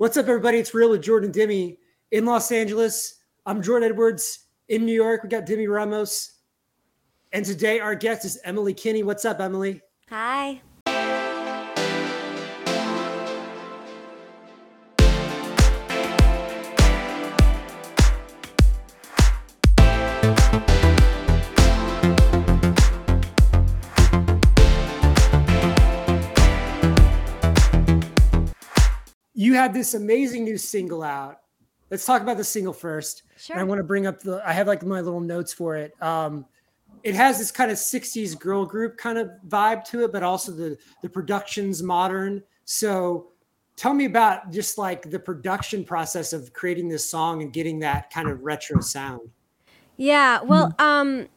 What's up, everybody? It's Real with Jordan Demi in Los Angeles. I'm Jordan Edwards in New York. We got Demi Ramos. And today our guest is Emily Kinney. What's up, Emily? Hi. Had this amazing new single out. Let's talk about the single first. Sure. And I want to bring up the I have like my little notes for it. Um it has this kind of 60s girl group kind of vibe to it, but also the the production's modern. So tell me about just like the production process of creating this song and getting that kind of retro sound. Yeah, well, um,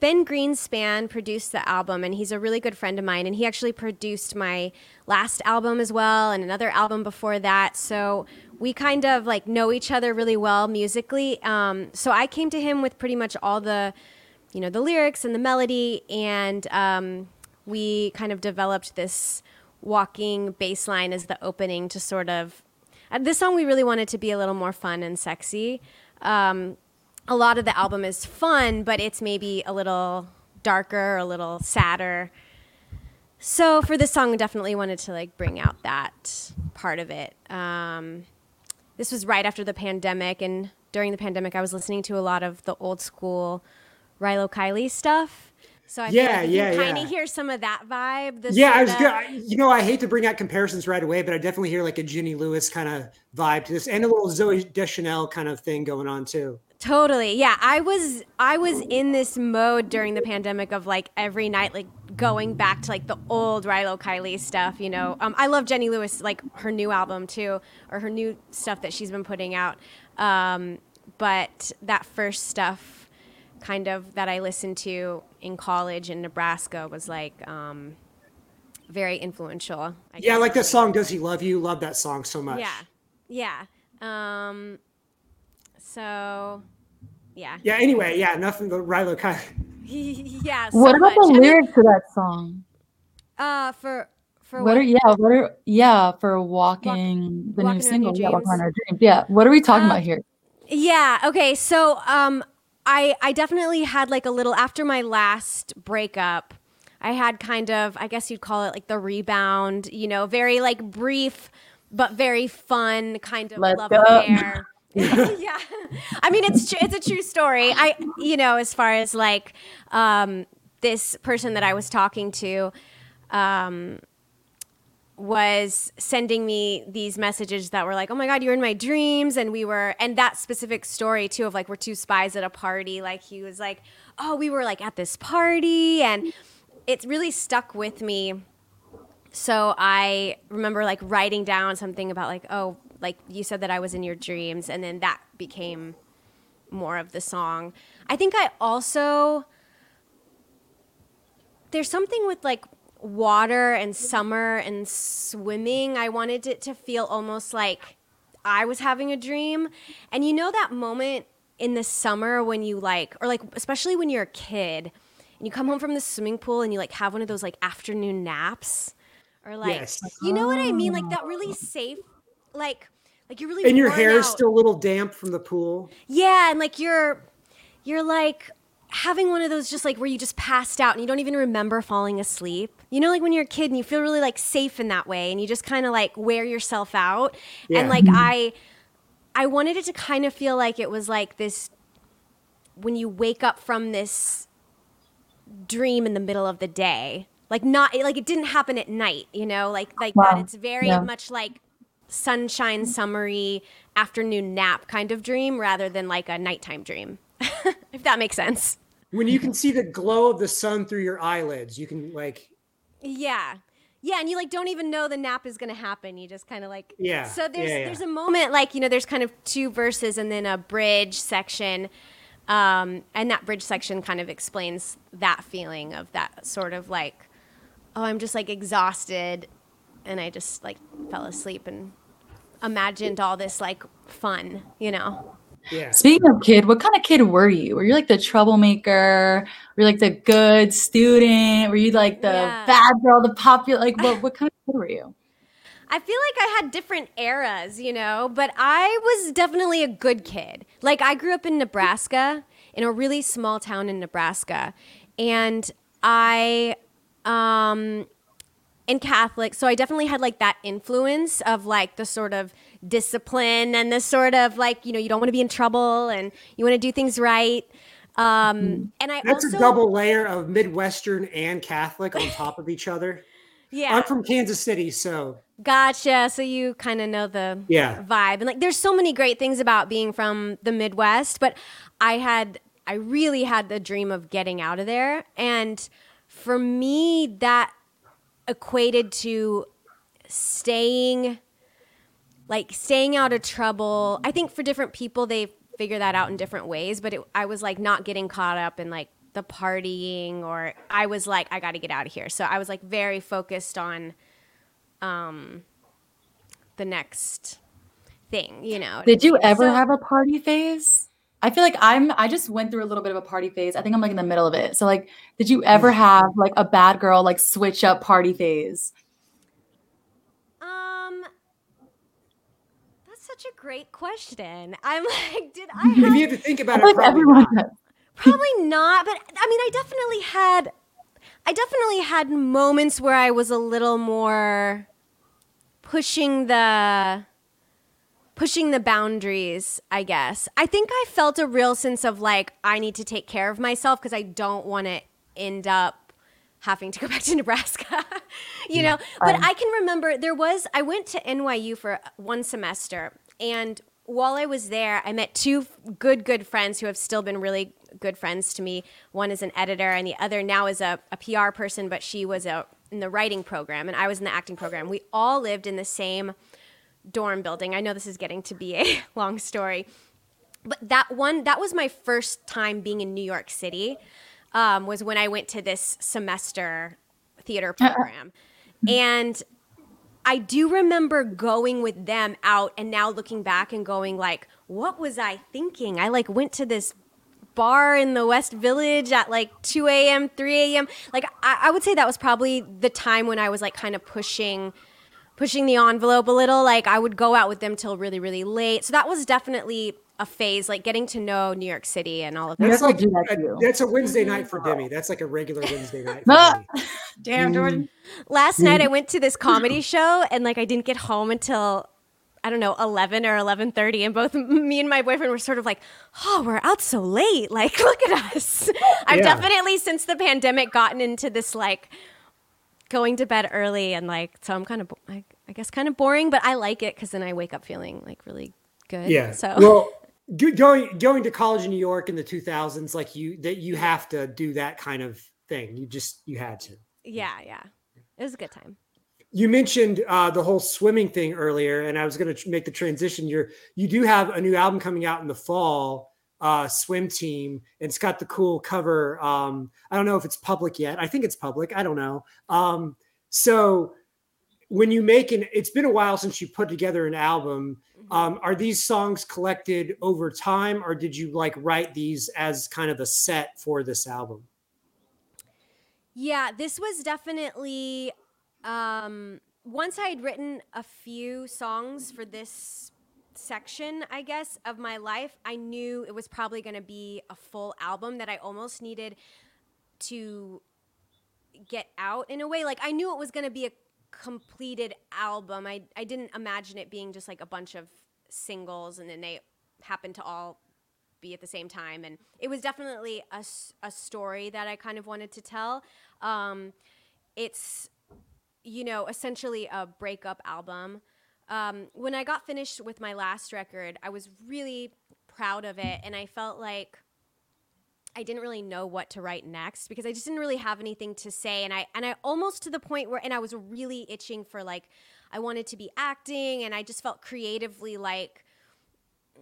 Ben Greenspan produced the album, and he's a really good friend of mine. And he actually produced my last album as well, and another album before that. So we kind of like know each other really well musically. Um, so I came to him with pretty much all the, you know, the lyrics and the melody, and um, we kind of developed this walking bass line as the opening to sort of. Uh, this song we really wanted to be a little more fun and sexy. Um, a lot of the album is fun, but it's maybe a little darker, a little sadder. So for this song, we definitely wanted to like bring out that part of it. Um, this was right after the pandemic, and during the pandemic, I was listening to a lot of the old school Rilo Kiley stuff. So I Yeah, like yeah, kind yeah. of hear some of that vibe. the Yeah, I was good. You know, I hate to bring out comparisons right away, but I definitely hear like a Jenny Lewis kind of vibe to this, and a little Zooey Deschanel kind of thing going on too. Totally. Yeah, I was I was in this mode during the pandemic of like every night like going back to like the old Rilo Kiley stuff, you know. Um, I love Jenny Lewis like her new album too or her new stuff that she's been putting out. Um, but that first stuff kind of that I listened to in college in Nebraska was like um, very influential. I Yeah, like that song "Does He Love You?" Love that song so much. Yeah. Yeah. Um, so yeah. Yeah. Anyway, yeah, nothing but Rilo Kiley. yeah. So What about much. the I mean, lyrics to that song? uh, for for What what? are yeah, what are yeah, for walking the Walking new single, Your yeah, walking our dreams. Yeah. What are we talking Um, about here? Yeah. Okay. So um, I I definitely had like a little after my last breakup. I had kind of I guess you'd call it like the rebound. You know, very like brief but very fun kind of Let's love go. affair. yeah, I mean it's tr- it's a true story. I you know as far as like um, this person that I was talking to. Um, was sending me these messages that were like, "Oh my god, you're in my dreams," and we were, and that specific story too of like we're two spies at a party. Like he was like, "Oh, we were like at this party," and it really stuck with me. So I remember like writing down something about like, "Oh, like you said that I was in your dreams," and then that became more of the song. I think I also there's something with like water and summer and swimming. I wanted it to feel almost like I was having a dream. And you know that moment in the summer when you like, or like, especially when you're a kid and you come home from the swimming pool and you like have one of those like afternoon naps or like, Yes. you know what I mean? Like that really oh. safe, like, like you're really And your hair is still a little damp from the pool. Yeah, and like you're you're like having one of those just like where you just passed out and you don't even remember falling asleep. You know like when you're a kid and you feel really like safe in that way and you just kind of like wear yourself out. Yeah. And like mm-hmm. I I wanted it to kind of feel like it was like this when you wake up from this dream in the middle of the day. Like not like it didn't happen at night, you know? Like like that it's very Yeah. much like sunshine summery afternoon nap kind of dream rather than like a nighttime dream. if that makes sense. When you can see the glow of the sun through your eyelids, you can like Yeah. Yeah, and you like don't even know the nap is gonna happen. You just kind of like Yeah, So there's yeah, yeah. there's a moment like you know there's kind of two verses and then a bridge section, um, and that bridge section kind of explains that feeling of that sort of like, oh, I'm just like exhausted, and I just like fell asleep and imagined all this like fun, you know. Yeah. Speaking of kid, what kind of kid were you? Were you like the troublemaker? Were you like the good student? Were you like the Yeah. bad girl, the popular? Like what? What kind of kid were you? I feel like I had different eras, you know, but I was definitely a good kid. Like I grew up in Nebraska, in a really small town in Nebraska, and I um in Catholic, so I definitely had like that influence of like the sort of discipline and the sort of like, you know, you don't want to be in trouble and you want to do things right. Um, mm-hmm. and I that's also, a double layer of Midwestern and Catholic on top of each other. Yeah. I'm from Kansas City, so Gotcha. So you kind of know the yeah. vibe. And like there's so many great things about being from the Midwest, but I had I really had the dream of getting out of there. And for me that equated to staying like staying out of trouble. I think for different people they figure that out in different ways, but it, I was like not getting caught up in like the partying or I was like I got to get out of here. So I was like very focused on um the next thing, you know. Did you ever so, have a party phase? I feel like I'm I just went through a little bit of a party phase. I think I'm like in the middle of it. So like did you ever have like a bad girl like switch up party phase? Um That's such a great question. I'm like did I have, If you have to think about I it like everyone not. Probably not, but I mean I definitely had I definitely had moments where I was a little more pushing the pushing the boundaries, I guess. I think I felt a real sense of like I need to take care of myself because I don't want to end up having to go back to Nebraska. you know, but I can remember there was I went to NYU for one semester and while I was there, I met two good, good friends who have still been really good friends to me. One is an editor, and the other now is a, a PR person, but she was a, in the writing program, and I was in the acting program. We all lived in the same dorm building. I know this is getting to be a long story, but that one that was my first time being in New York City. Um, was when I went to this semester theater uh-uh. program, and I do remember going with them out and now looking back and going like, what was I thinking? I like went to this bar in the West Village at like 2 a.m., 3 a.m. Like I, I would say that was probably the time when I was like kind of pushing pushing the envelope a little. Like I would go out with them till really, really late. So that was definitely a phase, like getting to know New York City and all of that. That's like that that's a Wednesday mm-hmm. night for Demi. That's like a regular Wednesday night. Ah! Damn, mm-hmm. Jordan. Last night I went to this comedy show and like I didn't get home until I don't know, 11 or 11:30 and both me and my boyfriend were sort of like, "Oh, we're out so late. Like, look at us." I've yeah. definitely since the pandemic gotten into this like going to bed early and like so I'm kind of I, I guess kind of boring, but I like it cuz then I wake up feeling like really good. Yeah. So Well, going going to college in New York in the 2000s like you that you have to do that kind of thing. You just you had to. Yeah, yeah. It was a good time you mentioned uh, the whole swimming thing earlier, and I was going to make the transition. You're you do have a new album coming out in the fall, uh, Swim Team. It's got the cool cover. Um, I don't know if it's public yet. I think it's public. I don't know. Um, so when you make an, it's been a while since you put together an album. Mm-hmm. Um, are these songs collected over time, or did you like write these as kind of a set for this album? Yeah, this was definitely um, once I had written a few songs for this section, I guess, of my life, I knew it was probably going to be a full album that I almost needed to get out in a way. Like I knew it was going to be a completed album. I I didn't imagine it being just like a bunch of singles and then they happened to all be at the same time and it was definitely a, a story that I kind of wanted to tell. Um, it's you know, essentially a breakup album. Um, when I got finished with my last record, I was really proud of it, and I felt like I didn't really know what to write next because I just didn't really have anything to say, and I and I almost to the point where, and I was really itching for like I wanted to be acting, and I just felt creatively like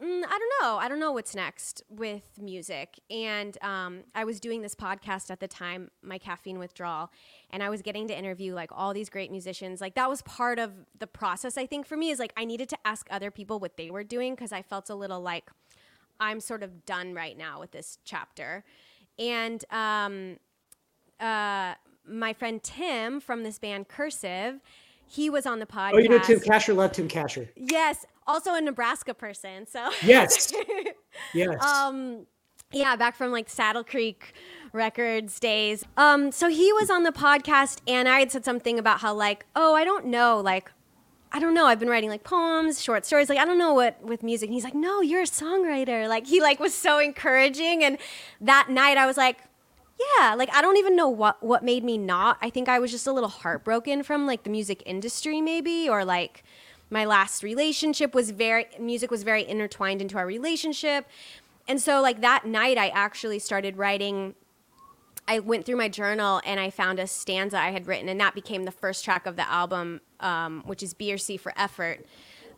mm, I don't know. I don't know what's next with music. And um, I was doing this podcast at the time, my caffeine withdrawal, and I was getting to interview like all these great musicians. Like that was part of the process. I think for me is like I needed to ask other people what they were doing because I felt a little like I'm sort of done right now with this chapter. And um, uh, my friend Tim from this band Cursive he was on the podcast. Oh, you know Tim Kasher. Love Tim Kasher. Yes, also a Nebraska person. So yes, yes. Um, yeah, back from like Saddle Creek Records days. Um, so he was on the podcast, and I had said something about how like, oh, I don't know, like. I don't know. I've been writing like poems, short stories. Like I don't know what with music. And he's like, "No, you're a songwriter." Like he like was so encouraging. And that night, I was like, yeah, like I don't even know what what made me not. I think I was just a little heartbroken from like the music industry maybe or like my last relationship was very music was very intertwined into our relationship. And so like that night I actually started writing I went through my journal and I found a stanza I had written and that became the first track of the album um, which is B or C for effort.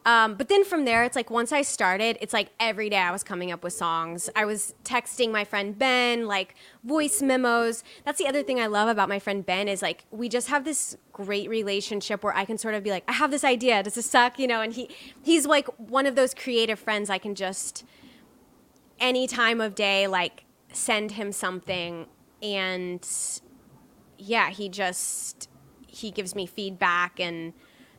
Um, but then from there, it's like once I started, it's like every day I was coming up with songs. I was texting my friend Ben, like voice memos. That's the other thing I love about my friend Ben is like we just have this great relationship where I can sort of be like, I have this idea. Does this suck? You know, and he he's like one of those creative friends I can just any time of day like send him something and yeah, he just he gives me feedback and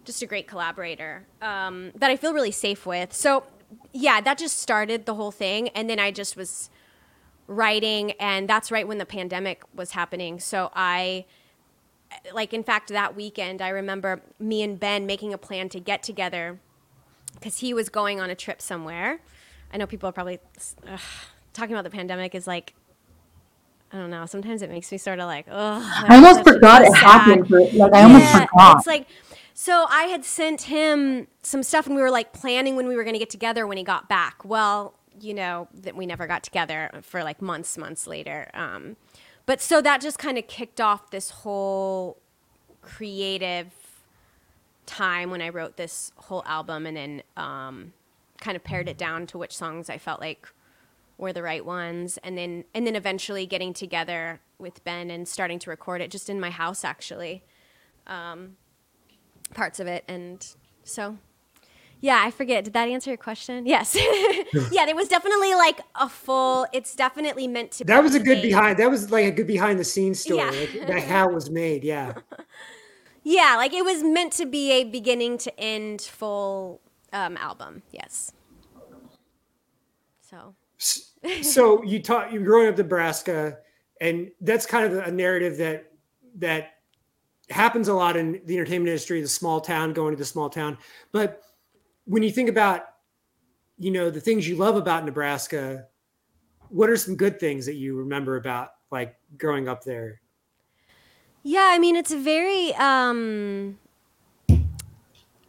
just a great collaborator um, that I feel really safe with. So yeah, that just started the whole thing, and then I just was writing, and that's right when the pandemic was happening. So I like in fact that weekend I remember me and Ben making a plan to get together because he was going on a trip somewhere. I know people are probably ugh, talking about the pandemic is like I don't know. Sometimes it makes me sort of like, oh. I almost forgot it happened. Like I almost forgot. It's like so I had sent him some stuff, and we were like planning when we were going to get together when he got back. Well, you know that we never got together for like months, months later. Um, but so that just kind of kicked off this whole creative time when I wrote this whole album, and then um, kind of pared it down to which songs I felt like were the right ones, and then and then eventually getting together with Ben and starting to record it just in my house actually. Um, parts of it. And so, yeah, I forget. Did that answer your question? Yes. yeah, it was definitely like a full, it's definitely meant to That was a good behind, that was like a good behind the scenes story. Yeah. Like, that how it was made. Yeah. yeah, like it was meant to be a beginning to end full um, album. Yes. So. so you taught you growing up in Nebraska, and that's kind of a narrative that that happens a lot in the entertainment industry, the small town going to the small town. But when you think about, you know, the things you love about Nebraska, what are some good things that you remember about like growing up there? Yeah, I mean, it's a very um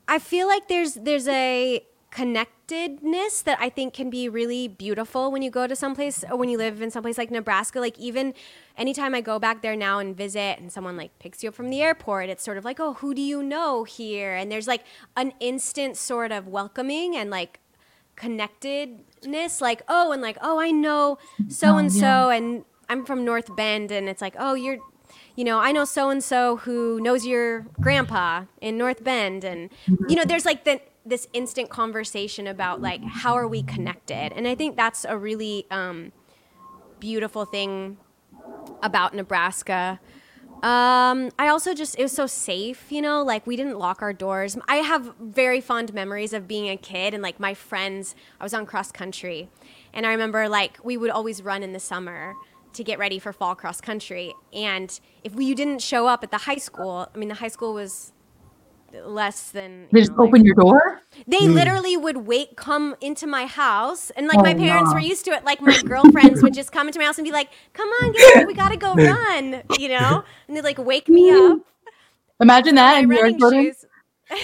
I feel like there's there's a connectedness that I think can be really beautiful when you go to someplace or when you live in someplace like Nebraska. Like even anytime I go back there now and visit and someone like picks you up from the airport, it's sort of like, oh, who do you know here? And there's like an instant sort of welcoming and like connectedness, like, oh, and like, oh, I know so oh, and so and I'm from North Bend and it's like, oh, you're you know, I know so and so who knows your grandpa in North Bend and you know, there's like the this instant conversation about like how are we connected? And i think that's a really um, beautiful thing about nebraska. Um, i also just it was so safe you know like we didn't lock our doors. I have very fond memories of being a kid and like my friends i was on cross country. And i remember like we would always run in the summer to get ready for fall cross country. And if we, you didn't show up at the high school i mean the high school was less than they just know, open like, your door? They mm. literally would wait come into my house and like oh, my parents no. were used to it like my girlfriends would just come into my house and be like come on get we gotta go run you know? And they'd like wake me up. Imagine that in your shoes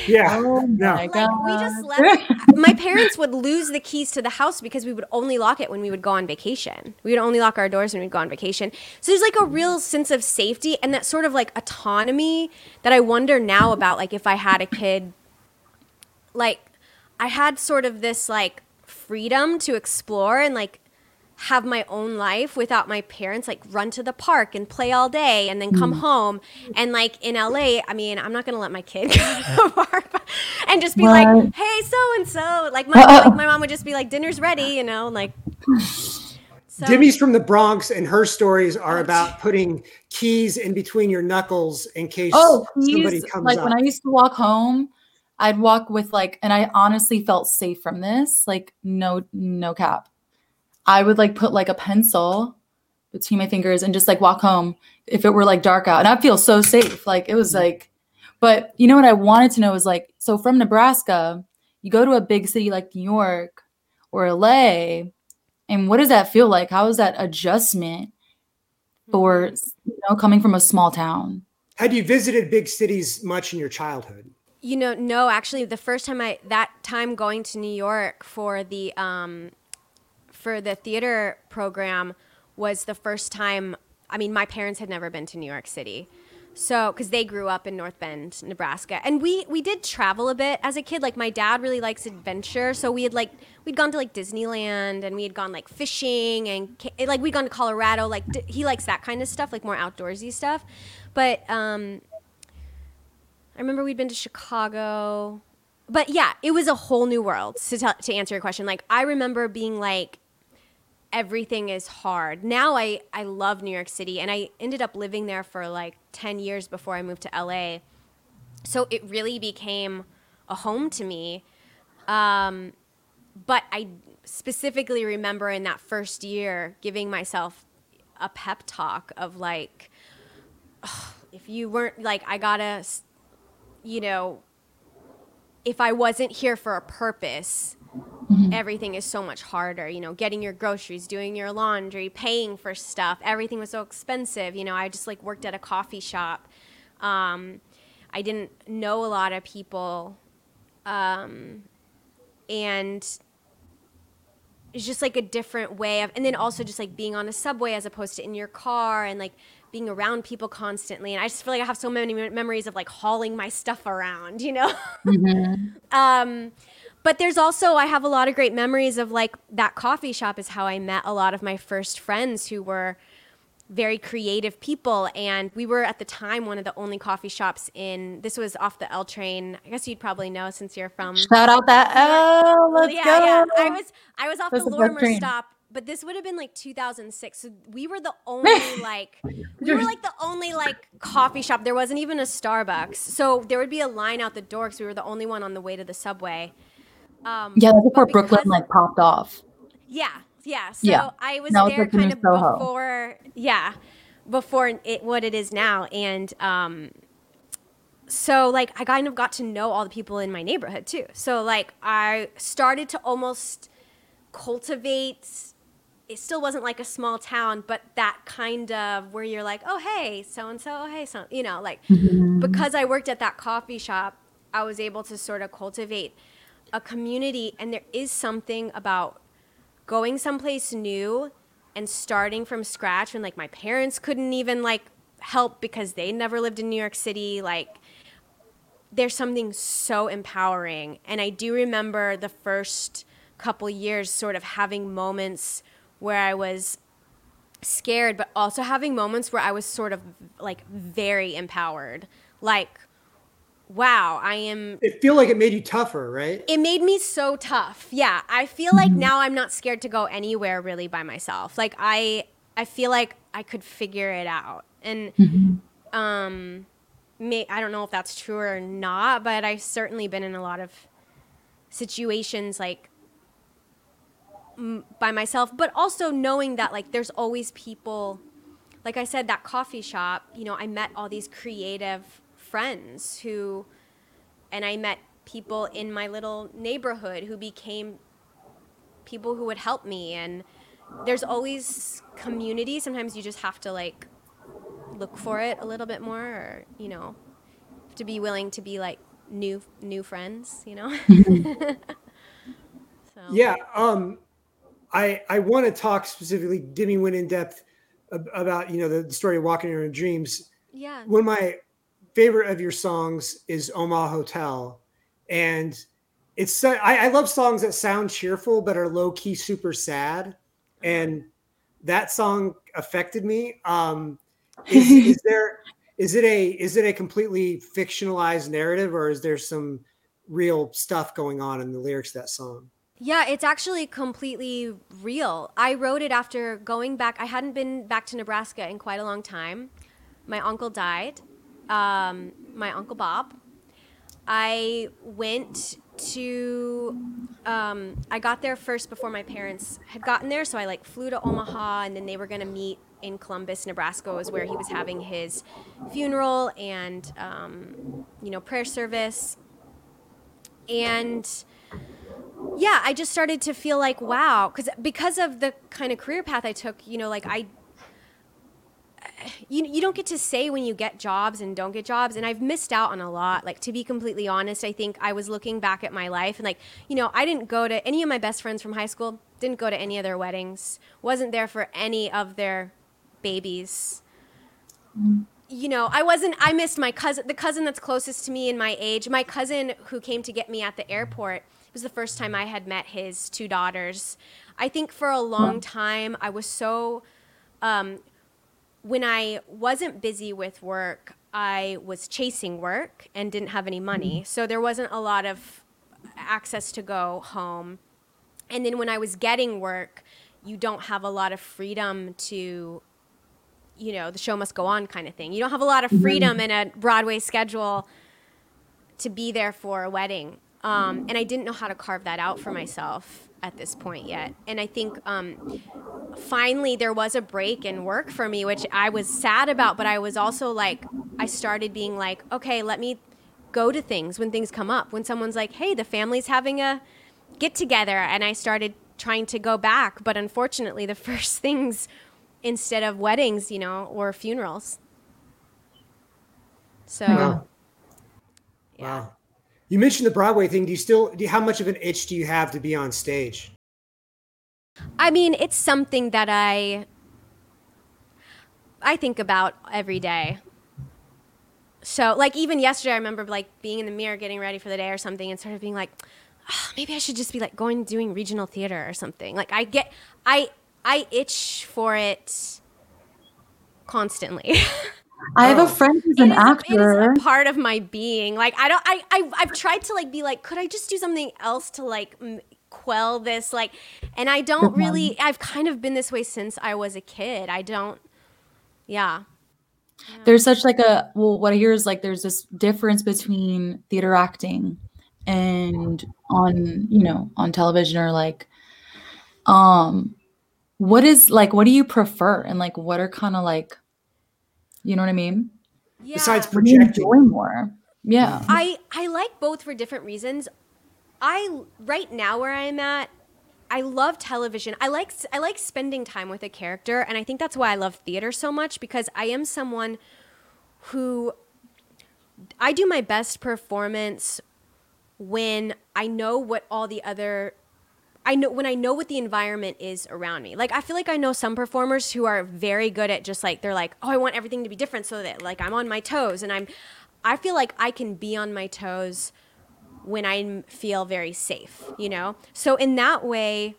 yeah. Oh my God. Like, we just left. my parents would lose the keys to the house because we would only lock it when we would go on vacation. We would only lock our doors when we'd go on vacation. So there's like a mm-hmm. real sense of safety and that sort of like autonomy that I wonder now about like if I had a kid like I had sort of this like freedom to explore and like have my own life without my parents like run to the park and play all day and then come mm. home and like in LA I mean I'm not gonna let my kid go to the park and just be what? like hey so and so like my, like my mom would just be like dinner's ready you know like So, Demi's from the Bronx, and her stories are about putting keys in between your knuckles in case Oh, somebody please. comes Like up. when I used to walk home, I'd walk with like, and I honestly felt safe from this. Like, no, no cap. I would like put like a pencil between my fingers and just like walk home if it were like dark out. And I'd feel so safe. Like it was like, but you know what I wanted to know is like, so from Nebraska, you go to a big city like New York or LA, and what does that feel like? How is that adjustment for you know coming from a small town? Had you visited big cities much in your childhood? You know, no, actually, the first time I that time going to New York for the um, for the theater program was the first time. I mean, my parents had never been to New York City, so because they grew up in North Bend, Nebraska, and we we did travel a bit as a kid. Like my dad really likes adventure, so we had like we'd gone to like Disneyland and we had gone like fishing and like we'd gone to Colorado. Like d- he likes that kind of stuff, like more outdoorsy stuff. But um, I remember we'd been to Chicago. But yeah, it was a whole new world to, tell, to answer your question. Like, I remember being like, everything is hard. Now I, I love New York City, and I ended up living there for like 10 years before I moved to LA. So it really became a home to me. Um, but I specifically remember in that first year giving myself a pep talk of like, if you weren't like, I gotta, you know, if I wasn't here for a purpose, everything is so much harder. You know, getting your groceries, doing your laundry, paying for stuff, everything was so expensive. You know, I just like worked at a coffee shop. Um, I didn't know a lot of people. Um, and it's just like a different way of and then also just like being on a subway as opposed to in your car and like being around people constantly and i just feel like i have so many memories of like hauling my stuff around you know um but there's also i have a lot of great memories of like that coffee shop is how i met a lot of my first friends who were very creative people and we were at the time one of the only coffee shops in this was off the l train i guess you'd probably know since you're from Shout out that L. Let's yeah, go. yeah. I was I was off That's the Lorimer stop, but this would have been like 2006. So we were the only like we were like the only like coffee shop. There wasn't even a Starbucks. So there would be a line out the door because we were the only one on the way to the subway. Um, yeah, that's before Brooklyn because- like popped off. yeah, yeah. So Yeah. I was Now there like the new kind of Soho. before, yeah, before it what it is now, and um, so like I kind of got to know all the people in my neighborhood too. So like I started to almost cultivate. It still wasn't like a small town, but that kind of where you're like, oh hey, so and so, oh hey, so you know, like because I worked at that coffee shop, I was able to sort of cultivate a community, and there is something about going someplace new and starting from scratch when like my parents couldn't even like help because they never lived in New York City like there's something so empowering. And I do remember the first couple years sort of having moments where I was scared but also having moments where I was sort of like very empowered. Like wow I am It feel like it made you tougher, right? it made me so tough. Yeah, I feel like now I'm not scared to go anywhere really by myself. Like I I feel like I could figure it out. And um may I don't know if that's true or not, but I've certainly been in a lot of situations like m- by myself, but also knowing that like there's always people like I said that coffee shop, you know, I met all these creative friends who and I met people in my little neighborhood who became people who would help me and there's always community sometimes you just have to like look for it a little bit more or you know to be willing to be like new new friends you know so Yeah. Um, I I want to talk specifically. Demi went in depth about you know the, the story of walking in your dreams. yeah When my favorite of your songs is Omaha Hotel, and it's so- I, I love songs that sound cheerful but are low key super sad, and that song affected me. Um, is, is there is it a is it a completely fictionalized narrative or is there some real stuff going on in the lyrics of that song? Yeah, it's actually completely real. I wrote it after going back. I hadn't been back to Nebraska in quite a long time. My uncle died, um, my uncle Bob. I went to, um, I got there first before my parents had gotten there. So I like flew to Omaha and then they were going to meet in Columbus, Nebraska, was where he was having his funeral and, um, you know, prayer service. And, yeah, I just started to feel like wow, because because of the kind of career path I took, you know, like I, you you don't get to say when you get jobs and don't get jobs, and I've missed out on a lot. Like to be completely honest, I think I was looking back at my life and like you know I didn't go to any of my best friends from high school, didn't go to any of their weddings, wasn't there for any of their babies. Mm you know, I wasn't. I missed my cousin, the cousin that's closest to me in my age. My cousin who came to get me at the airport it was the first time I had met his two daughters. I think for a long time I was so um, when I wasn't busy with work, I was chasing work and didn't have any money. Mm-hmm. So there wasn't a lot of access to go home. And then when I was getting work, you don't have a lot of freedom to you know, the show must go on kind of thing. You don't have a lot of mm-hmm. freedom in a Broadway schedule to be there for a wedding. Um, and I didn't know how to carve that out for myself at this point yet. And I think um, finally there was a break in work for me, which I was sad about, but I was also like, I started being like, okay, let me go to things when things come up. When someone's like, hey, the family's having a get together. And I started trying to go back. But unfortunately, the first things instead of weddings, you know, were funerals. So, wow. yeah. Wow. You mentioned the Broadway thing. Do you still? Do you, how much of an itch do you have to be on stage? I mean, it's something that I I think about every day. So, like even yesterday, I remember like being in the mirror, getting ready for the day or something, and sort of being like, oh, maybe I should just be like going doing regional theater or something. Like I get, I I itch for it constantly. I have a oh. friend who's an actor. It is part of my being. Like I don't. I, I I've tried to like be like, could I just do something else to like m- quell this? Like, and I don't really. I've kind of been this way since I was a kid. I don't. Yeah. yeah. There's such like a well. What I hear is like there's this difference between theater acting and on you know on television or like um what is like what do you prefer and like what are kind of like you know what I mean? Yeah. Besides projecting more. Yeah. I I like both for different reasons. I right now where I'm at, I love television. I like I like spending time with a character and I think that's why I love theater so much because I am someone who I do my best performance when I know what all the other I know when I know what the environment is around me. Like I feel like I know some performers who are very good at just like they're like, "Oh, I want everything to be different so that like I'm on my toes." And I'm I feel like I can be on my toes when I feel very safe, you know? So in that way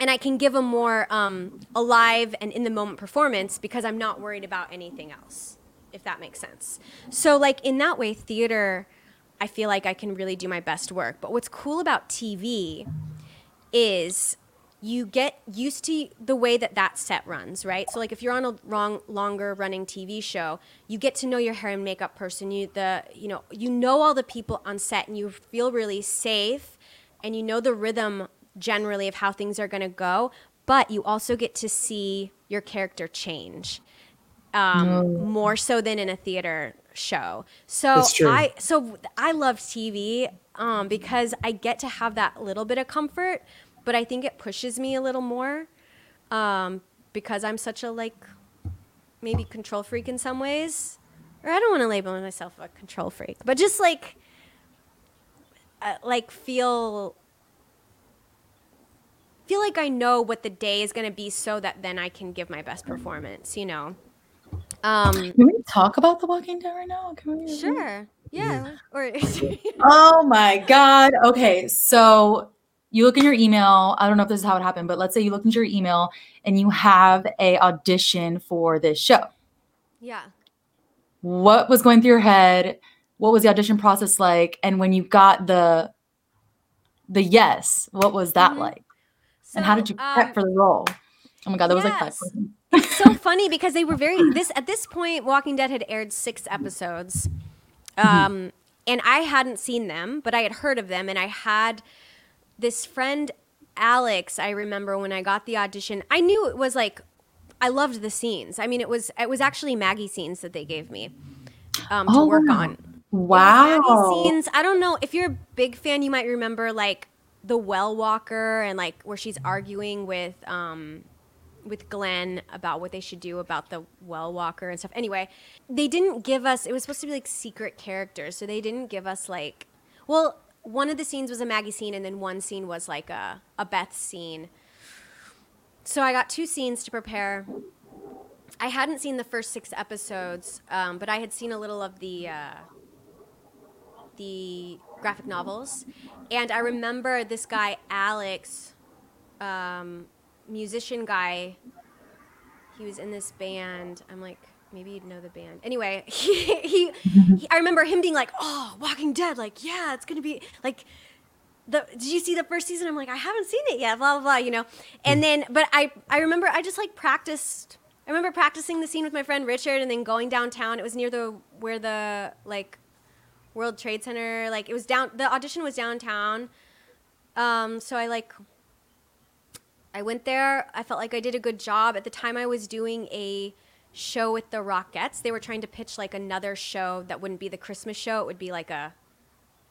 and I can give a more um, alive and in the moment performance because I'm not worried about anything else, if that makes sense. So like in that way theater I feel like I can really do my best work. But what's cool about TV is you get used to the way that that set runs, right? So like if you're on a wrong, longer running TV show, you get to know your hair and makeup person. You the you know you know all the people on set, and you feel really safe, and you know the rhythm generally of how things are going to go. But you also get to see your character change um, no. more so than in a theater show. So I so I love TV um, because I get to have that little bit of comfort but I think it pushes me a little more um, because I'm such a like maybe control freak in some ways. Or I don't want to label myself a control freak, but just like uh, like feel feel like I know what the day is going to be so that then I can give my best performance, you know. Um, can we talk about The Walking Dead right now? Can we? Sure. Yeah. Or. oh my God. Okay. So you look in your email. I don't know if this is how it happened, but let's say you look into your email and you have a audition for this show. Yeah. What was going through your head? What was the audition process like? And when you got the the yes. What was that Mhm. like? and how did you prep um, for the role? Oh my god, that was like five questions. it's so funny because they were very this at this point walking dead had aired six episodes um and i hadn't seen them but i had heard of them and i had this friend alex i remember when i got the audition i knew it was like i loved the scenes i mean it was it was actually maggie scenes that they gave me um, to Oh, work on Wow. Maggie scenes. I don't know if you're a big fan. You might remember like the Well Walker and like where she's arguing with um, with Glenn about what they should do about the Well Walker and stuff. Anyway, they didn't give us. It was supposed to be like secret characters, so they didn't give us like. Well, one of the scenes was a Maggie scene, and then one scene was like a a Beth scene. So I got two scenes to prepare. I hadn't seen the first six episodes, um, but I had seen a little of the uh, the graphic novels, and I remember this guy Alex, um, musician guy. He was in this band. I'm like, maybe you'd know the band. Anyway, he, he, he I remember him being like, "Oh, Walking Dead, like yeah, it's gonna be like." the did you see the first season? I'm like, I haven't seen it yet, blah blah blah, you know. And then but I I remember I just like practiced I remember practicing the scene with my friend Richard and then going downtown. It was near the where the like World Trade Center, like it was down the audition was downtown. Um so I like I went there. I felt like I did a good job. At the time I was doing a show with the Rockettes. They were trying to pitch like another show that wouldn't be the Christmas show. It would be like a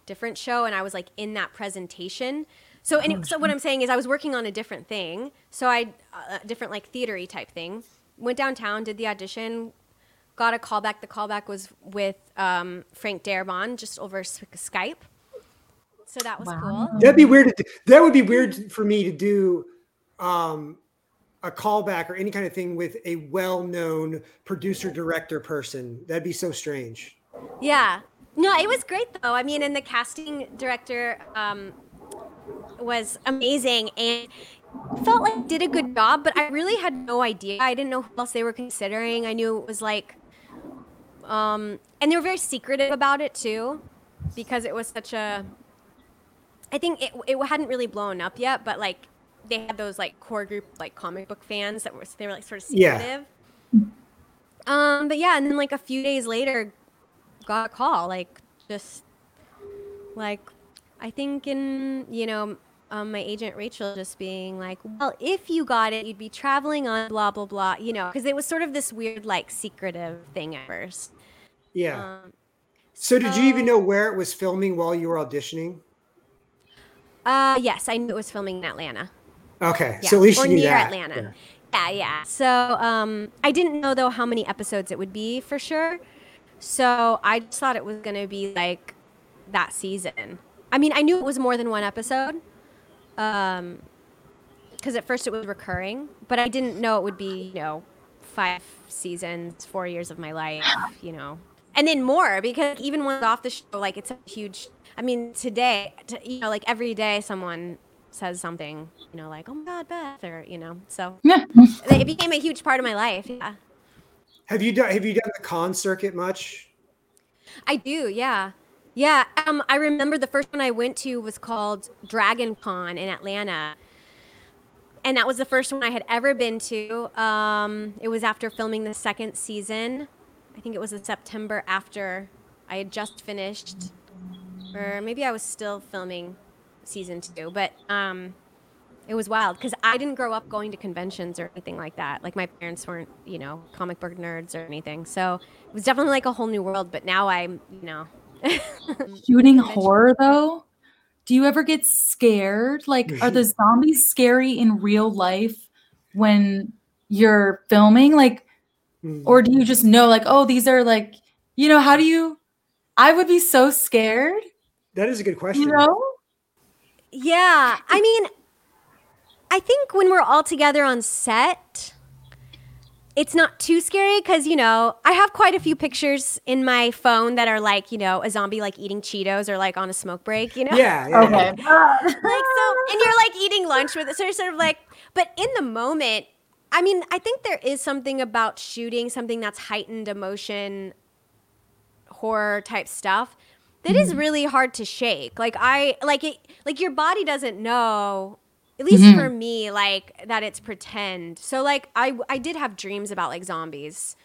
different show and I was like in that presentation. So any, so what I'm saying is I was working on a different thing. So I uh, different like theatery type thing. Went downtown, did the audition, got a callback. The callback was with um, Frank Darabont just over Skype. So that was Wow. cool. That'd be weird. To do. That would be weird for me to do um, a callback or any kind of thing with a well-known producer director person. That'd be so strange. Yeah. No, it was great though. I mean, and the casting director um, was amazing and felt like did a good job, but I really had no idea. I didn't know who else they were considering. I knew it was like, um, and they were very secretive about it too, because it was such a. I think it it hadn't really blown up yet, but like they had those like core group like comic book fans that were they were like sort of Yeah. secretive. Um, but yeah, and then like a few days later, got a call like just like I think in you know um, my agent Rachel just being like, well, if you got it, you'd be traveling on blah blah blah, you know, because it was sort of this weird like secretive thing at first. Yeah. Um, so did you even know where it was filming while you were auditioning? uh, yes, I knew it was filming in Atlanta. Okay, Yeah, so at least or you knew near that. Atlanta. Yeah, yeah. So um, I didn't know though how many episodes it would be for sure. So I just thought it was gonna be like that season. I mean, I knew it was more than one episode, um, because at first it was recurring, but I didn't know it would be you know five seasons, four years of my life, you know, and then more because even when off the show, like it's a huge. I mean, today, you know, like every day someone says something, you know, like "Oh my God, Beth," or you know, so Yeah. it became a huge part of my life. Yeah, Have you done Have you done the con circuit much? I do. Yeah, yeah. Um, I remember the first one I went to was called Dragon Con in Atlanta, and that was the first one I had ever been to. Um, it was after filming the second season. I think it was in September after I had just finished, or maybe I was still filming season two. But um, it was wild because I didn't grow up going to conventions or anything like that. Like my parents weren't, you know, comic book nerds or anything. So it was definitely like a whole new world. But now I'm, you know, Shooting horror though, do you ever get scared? Like, are the zombies scary in real life when you're filming? Like, Mm. or do you just know, like, oh, these are like, you know, how do you? I would be so scared, That is a good question. you know? Yeah. I mean, I think when we're all together on set, it's not too scary because you know I have quite a few pictures in my phone that are like you know a zombie like eating Cheetos or like on a smoke break. You know. Yeah. yeah. Okay. like so and you're like eating lunch with it so you're sort of like but in the moment i mean i think there is something about shooting something that's heightened emotion horror type stuff that is really hard to shake. Like I like it like your body doesn't know at least for me like that it's pretend. So like I I did have dreams about like zombies.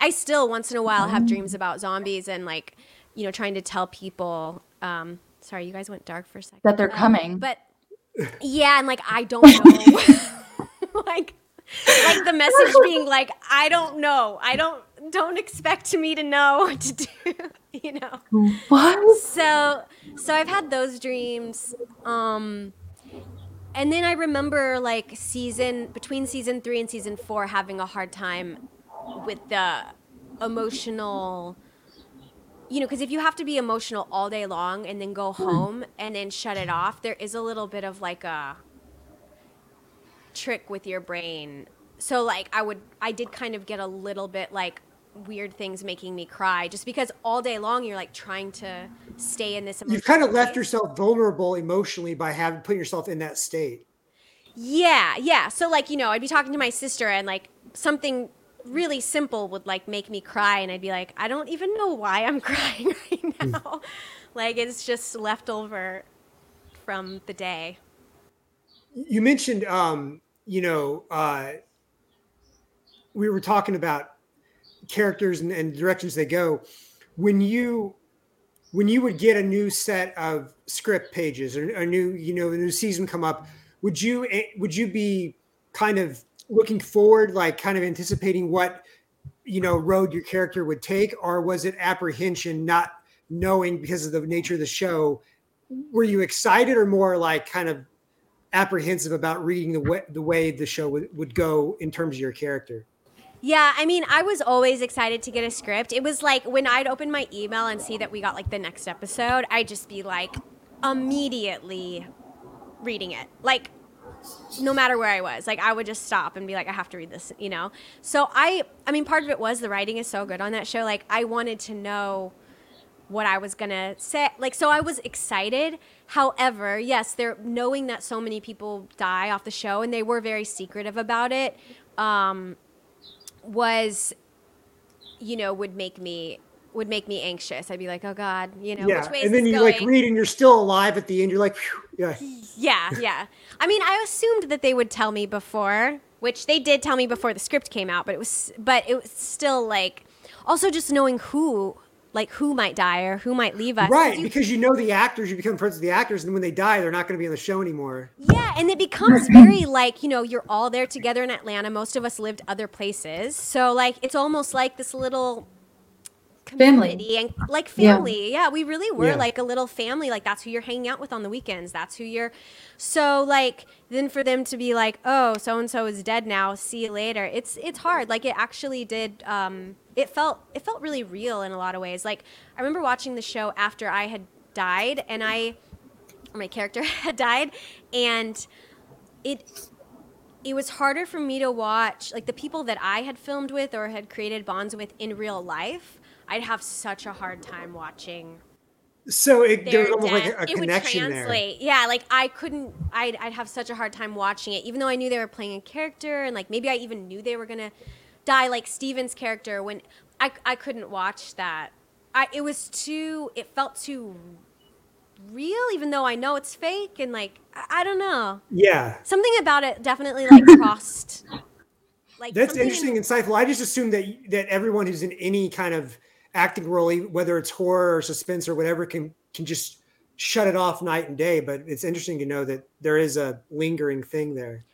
I still once in a while have dreams about zombies and like you know trying to tell people um sorry you guys went dark for a second. That they're Um, coming. But yeah, and like I don't know. like like the message being like I don't know. I don't don't expect me to know what to do, you know. What? So so I've had those dreams. Um and then I remember like season between season 3 and season 4 having a hard time with the emotional you know, because if you have to be emotional all day long and then go home and then shut it off, there is a little bit of like a trick with your brain. So like I would I did kind of get a little bit like weird things making me cry just because all day long you're like trying to stay in this You've kind of left yourself vulnerable emotionally by having putting yourself in that state. Yeah, yeah. So like, you know, I'd be talking to my sister and like something really simple would like make me cry and I'd be like, I don't even know why I'm crying right now. like it's just left over from the day. You mentioned, um, you know, uh, we were talking about characters and, and directions they go. When you when you would get a new set of script pages or a new, you know, a new season come up, would you eh, would you be kind of looking forward, like kind of anticipating what you know road your character would take, or was it apprehension, not knowing because of the nature of the show? Were you excited or more like kind of apprehensive about reading the way the way the show would, would go in terms of your character? Yeah, I mean, I was always excited to get a script. It was like when I'd open my email and see that we got like the next episode, I'd just be like immediately reading it. Like no matter where I was, like I would just stop and be like I have to read this, you know. So I I mean, part of it was the writing is so good on that show. Like I wanted to know what I was gonna say. Like, so I was excited. However, yes, there knowing that so many people die off the show and they were very secretive about it, um, was, you know, would make me would make me anxious. I'd be like, oh God, you know, yeah, which way and then you like read and you're still alive at the end. You're like, yeah, Yeah, yeah. I mean, I assumed that they would tell me before, which they did tell me before the script came out, but it was but it was still like also just knowing who like who might die or who might leave us. right. you- because you know the actors, you become friends with the actors, and when they die, they're not going to be on the show anymore. yeah, and it becomes very like, you know, you're all there together in Atlanta. Most of us lived other places. So like it's almost like this little Family. and like Yeah. family. Yeah. we really were Yeah. like a little family. Like that's who you're hanging out with on the weekends. That's who you're. So like then for them to be like, oh, so and so is dead now. See you later. It's it's hard. Like it actually did. Um, it felt it felt really real in a lot of ways. Like I remember watching the show after I had died and I, or my character had died, and it it was harder for me to watch like the people that I had filmed with or had created bonds with in real life. I'd have such a hard time watching So it, there was almost like a, a it would connection there. translate. Yeah, like I couldn't. I'd, I'd have such a hard time watching it, even though I knew they were playing a character, and like maybe I even knew they were gonna die. Like Steven's character, when I I couldn't watch that. I it was too. It felt too real, even though I know it's fake, and like I, I don't know. Yeah, Something about it definitely like crossed. Like that's something in- interesting, insightful. I just assume that that everyone who's in any kind of acting role, e- whether it's horror or suspense or whatever, can can just shut it off night and day. But it's interesting to know that there is a lingering thing there.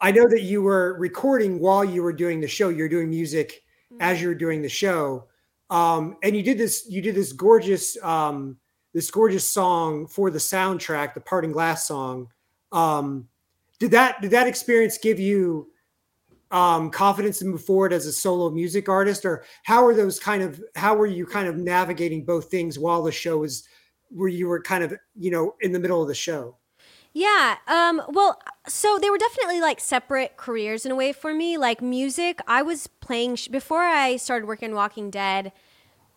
I know that you were recording while you were doing the show. You're doing music as Mm-hmm. you're doing the show, um, and you did this. You did this gorgeous, um, this gorgeous song for the soundtrack, the Parting Glass song. Um, did that did that experience give you um, confidence to move forward as a solo music artist, or how are those kind of how were you kind of navigating both things while the show was where you were kind of you know in the middle of the show? Yeah. Um, well, so they were definitely like separate careers in a way for me. Like music, I was playing sh- before I started working Walking Dead.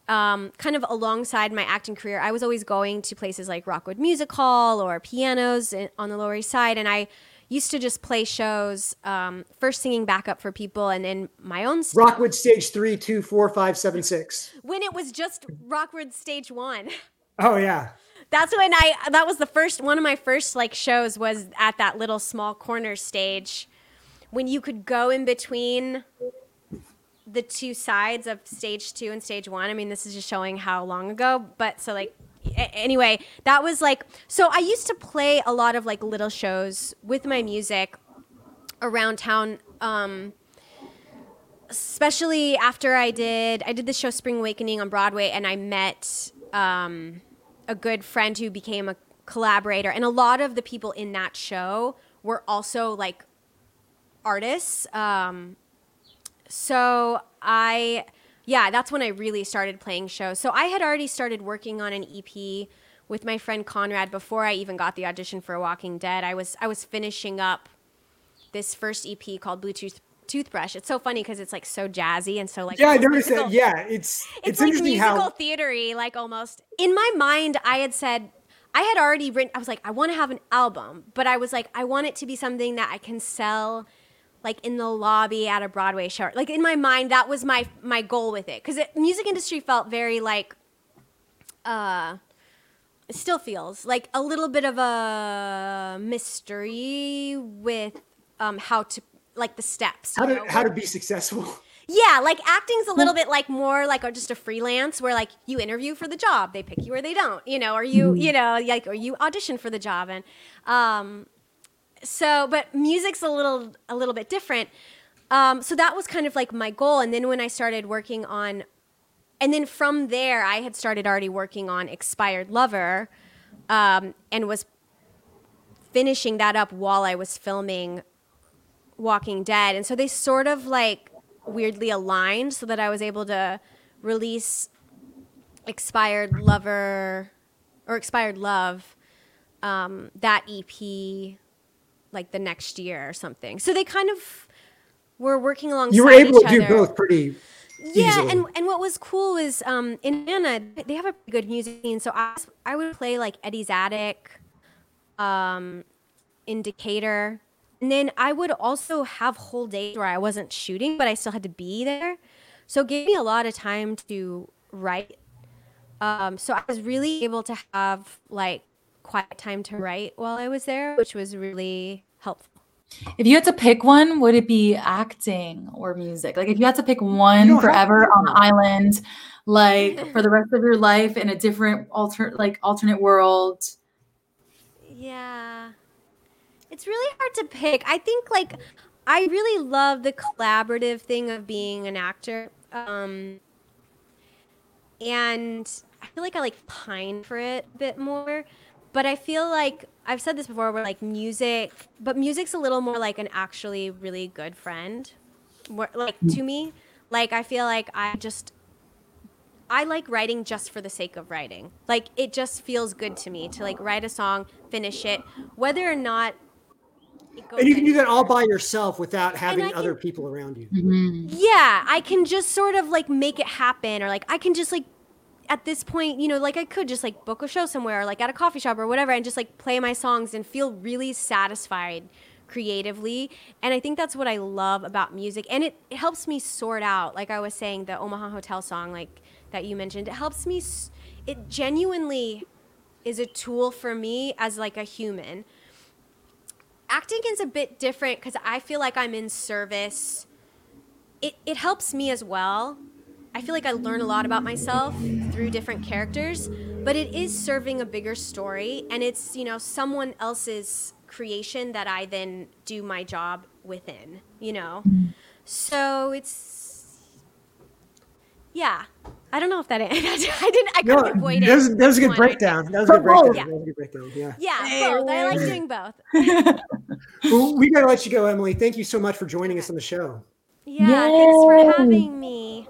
Um, kind of alongside my acting career, I was always going to places like Rockwood Music Hall or pianos on the Lower East Side, and I used to just play shows, um, first singing backup for people, and then my own stuff. Rockwood stage three, two, four, five, seven, six. when it was just Rockwood Stage One. Oh yeah. That's when I that was the first one of my first like shows was at that little small corner stage when you could go in between the two sides of stage 2 and stage 1. I mean, this is just showing how long ago, but so like anyway, that was like so I used to play a lot of like little shows with my music around town um especially after I did I did the show Spring Awakening on Broadway and I met um, a good friend who became a collaborator and a lot of the people in that show were also like artists um, so I yeah that's when I really started playing shows so I had already started working on an EP with my friend Conrad before I even got the audition for Walking Dead I was I was finishing up this first EP called Bluetooth Toothbrush. It's so funny because it's like so jazzy and so like Yeah, I noticed musical. that. Yeah, it's It's, it's, like musical how theatery, like almost. In my mind, I had said I had already written. I was like, I want to have an album, but I was like, I want it to be something that I can sell, like in the lobby at a Broadway show. Like in my mind, that was my my goal with it because the music industry felt very like, uh, it still feels like a little bit of a mystery with um how to like the steps. how to know? how to be successful. Yeah, like acting's a little bit like more like or just a freelance where like you interview for the job, they pick you or they don't, you know, or you, you know, like or you audition for the job and um so but music's a little a little bit different. Um so that was kind of like my goal and then when I started working on and then from there I had started already working on Expired Lover um and was finishing that up while I was filming Walking Dead. And so they sort of like weirdly aligned so that I was able to release Expired Lover or Expired Love, um, that EP like the next year or something. So they kind of were working alongside You were able to do both pretty. Yeah, easily. and and what was cool is um, in Atlanta they have a pretty good music scene. So I I would play like Eddie's Attic, um, in Decatur, and then I would also have whole days where I wasn't shooting, but I still had to be there. So it gave me a lot of time to write. Um, so I was really able to have like quiet time to write while I was there, which was really helpful. If you had to pick one, would it be acting or music? Like if you had to pick one forever on an island, like for the rest of your life in a different alter like alternate world. Yeah. It's really hard to pick. I think like I really love the collaborative thing of being an actor. Um and I feel like I like pine for it a bit more. But I feel like I've said this before where like music but music's a little more like an actually really good friend. More, like to me. Like I feel like I just I like writing just for the sake of writing. Like it just feels good to me to like write a song, finish it, whether or not And you can do that all by yourself without having I can- other people around you. Mm-hmm. Yeah, I can just sort of like make it happen or like I can just like at this point, you know, like I could just like book a show somewhere or like at a coffee shop or whatever and just like play my songs and feel really satisfied creatively. And I think that's what I love about music. And it, it helps me sort out, like I was saying, the Omaha Hotel song, like that you mentioned. It helps me, it genuinely is a tool for me as like a human. Acting is a bit different because I feel like I'm in service it, it helps me as well. I feel like I learn a lot about myself through different characters, but it is serving a bigger story and it's, you know, someone else's creation that I then do my job within, you know? So it's, yeah. I don't know if that, I didn't, I No, couldn't avoid it. that was, that was a good One. breakdown. That was a good For both. breakdown. That was a good breakdown. Yeah. Yeah, both. I like doing both. Well, we gotta let you go, Emily. Thank you so much for joining us on the show. Yeah, thanks for having me.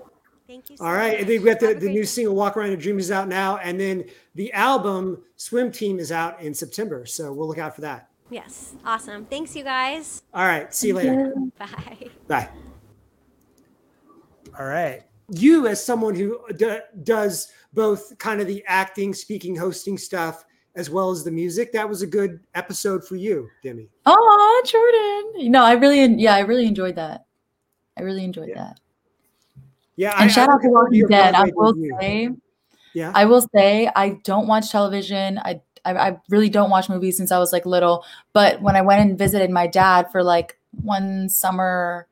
Thank you so All right, much. and then we got the, Have a the new day. single "Walkin' Round Your Dreams" is out now, and then the album "Swim Team" is out in September. So we'll look out for that. Yes, awesome. Thanks, you guys. All right, see you later. Bye. Bye. All right. You, as someone who d- does both kind of the acting, speaking, hosting stuff, as well as the music, that was a good episode for you, Demi. Oh, Jordan. No, I really, yeah, I really enjoyed that. I really enjoyed Yeah. that. Yeah. And shout out to Walking Dead. I will say, Yeah. I will say I don't watch television. I, I I really don't watch movies since I was like little. But when I went and visited my dad for like one summer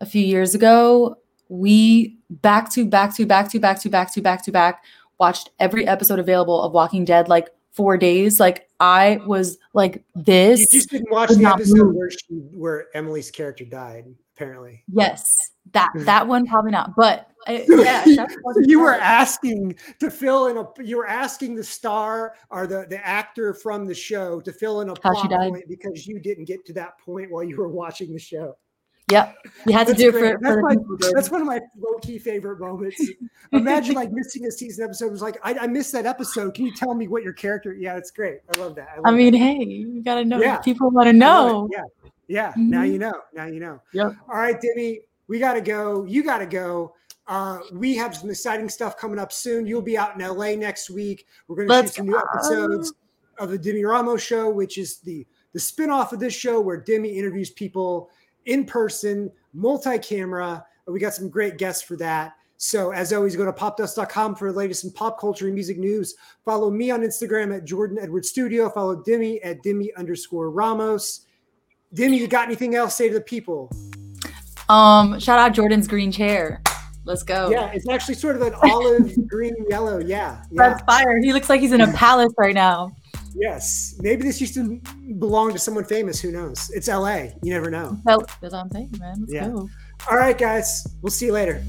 a few years ago, we back to back to back to back to back to back to back watched every episode available of Walking Dead like four days. Like I was like this. You just didn't watch the episode move. where she, where Emily's character died. Apparently, Yes, that that one probably not. But uh, yeah, you- shout out to so Walking you were asking to fill in a. You were asking the star or the the actor from the show to fill in a How plot point because you didn't get to that point while you were watching the show. Yep, you had to That's do it for, That's for my- That's one of my low key favorite moments. Imagine like missing a season episode. It was like I, I missed that episode. Can you tell me what your character? Yeah, it's great. I love that. I love mean, that. hey, you gotta know. Yeah. People want to know. Yeah, yeah. Now Mhm. you know. Now you know. Yep. All right, Demi, we got to go. You got to go. Uh, we have some exciting stuff coming up soon. You'll be out in LA next week. We're going to shoot some new episodes of the Demi Ramos Show, which is the the spinoff of this show where Demi interviews people in person, multi-camera. We got some great guests for that. So as always, go to popdust.com for the latest in pop culture and music news. Follow me on Instagram at Jordan Edward Studio. Follow Demi at Demi underscore Ramos. Demi, you got anything else to say to the people? Um, shout out Jordan's green chair. Let's go. Yeah, it's actually sort of an olive, green, yellow. Yeah, yeah, That's fire. He looks like he's in a palace right now. yes. Maybe this used to belong to someone famous. Who knows? It's LA. You never know. Well, that's what I'm saying, man. Let's Yeah. go. All right, guys. We'll see you later.